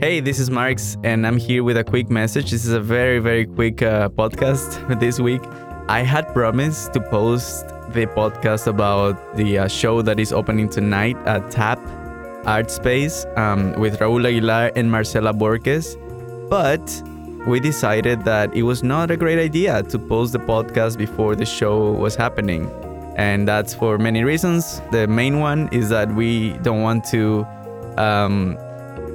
Hey, this is Marx, and I'm here with a quick message. This is a very, very quick uh, podcast this week. I had promised to post the podcast about the uh, show that is opening tonight at TAP Art Space um, with Raul Aguilar and Marcela Borges, but we decided that it was not a great idea to post the podcast before the show was happening. And that's for many reasons. The main one is that we don't want to um,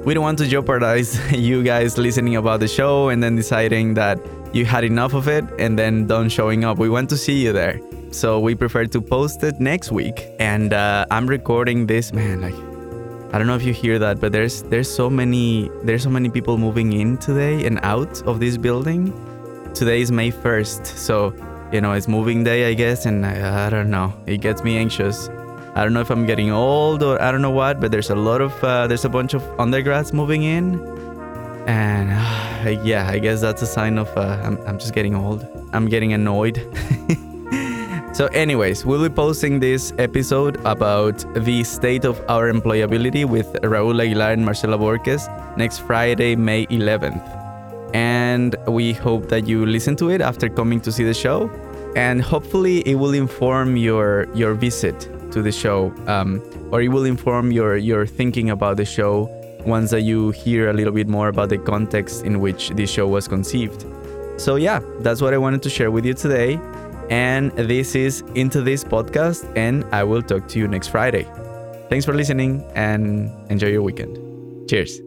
we don't want to jeopardize you guys listening about the show and then deciding that you had enough of it and then don't showing up. We want to see you there. So we prefer to post it next week. And uh, I'm recording this, man, like I don't know if you hear that, but there's there's so many there's so many people moving in today and out of this building. Today is May 1st. So, you know, it's moving day, I guess, and I, I don't know. It gets me anxious. I don't know if I'm getting old or I don't know what, but there's a lot of uh, there's a bunch of undergrads moving in, and uh, yeah, I guess that's a sign of uh, I'm I'm just getting old. I'm getting annoyed. so, anyways, we'll be posting this episode about the state of our employability with Raul Aguilar and Marcela Borges next Friday, May 11th. And we hope that you listen to it after coming to see the show, and hopefully it will inform your your visit to the show, um, or it will inform your your thinking about the show once that you hear a little bit more about the context in which this show was conceived. So yeah, that's what I wanted to share with you today. And this is Into This podcast, and I will talk to you next Friday. Thanks for listening and enjoy your weekend. Cheers.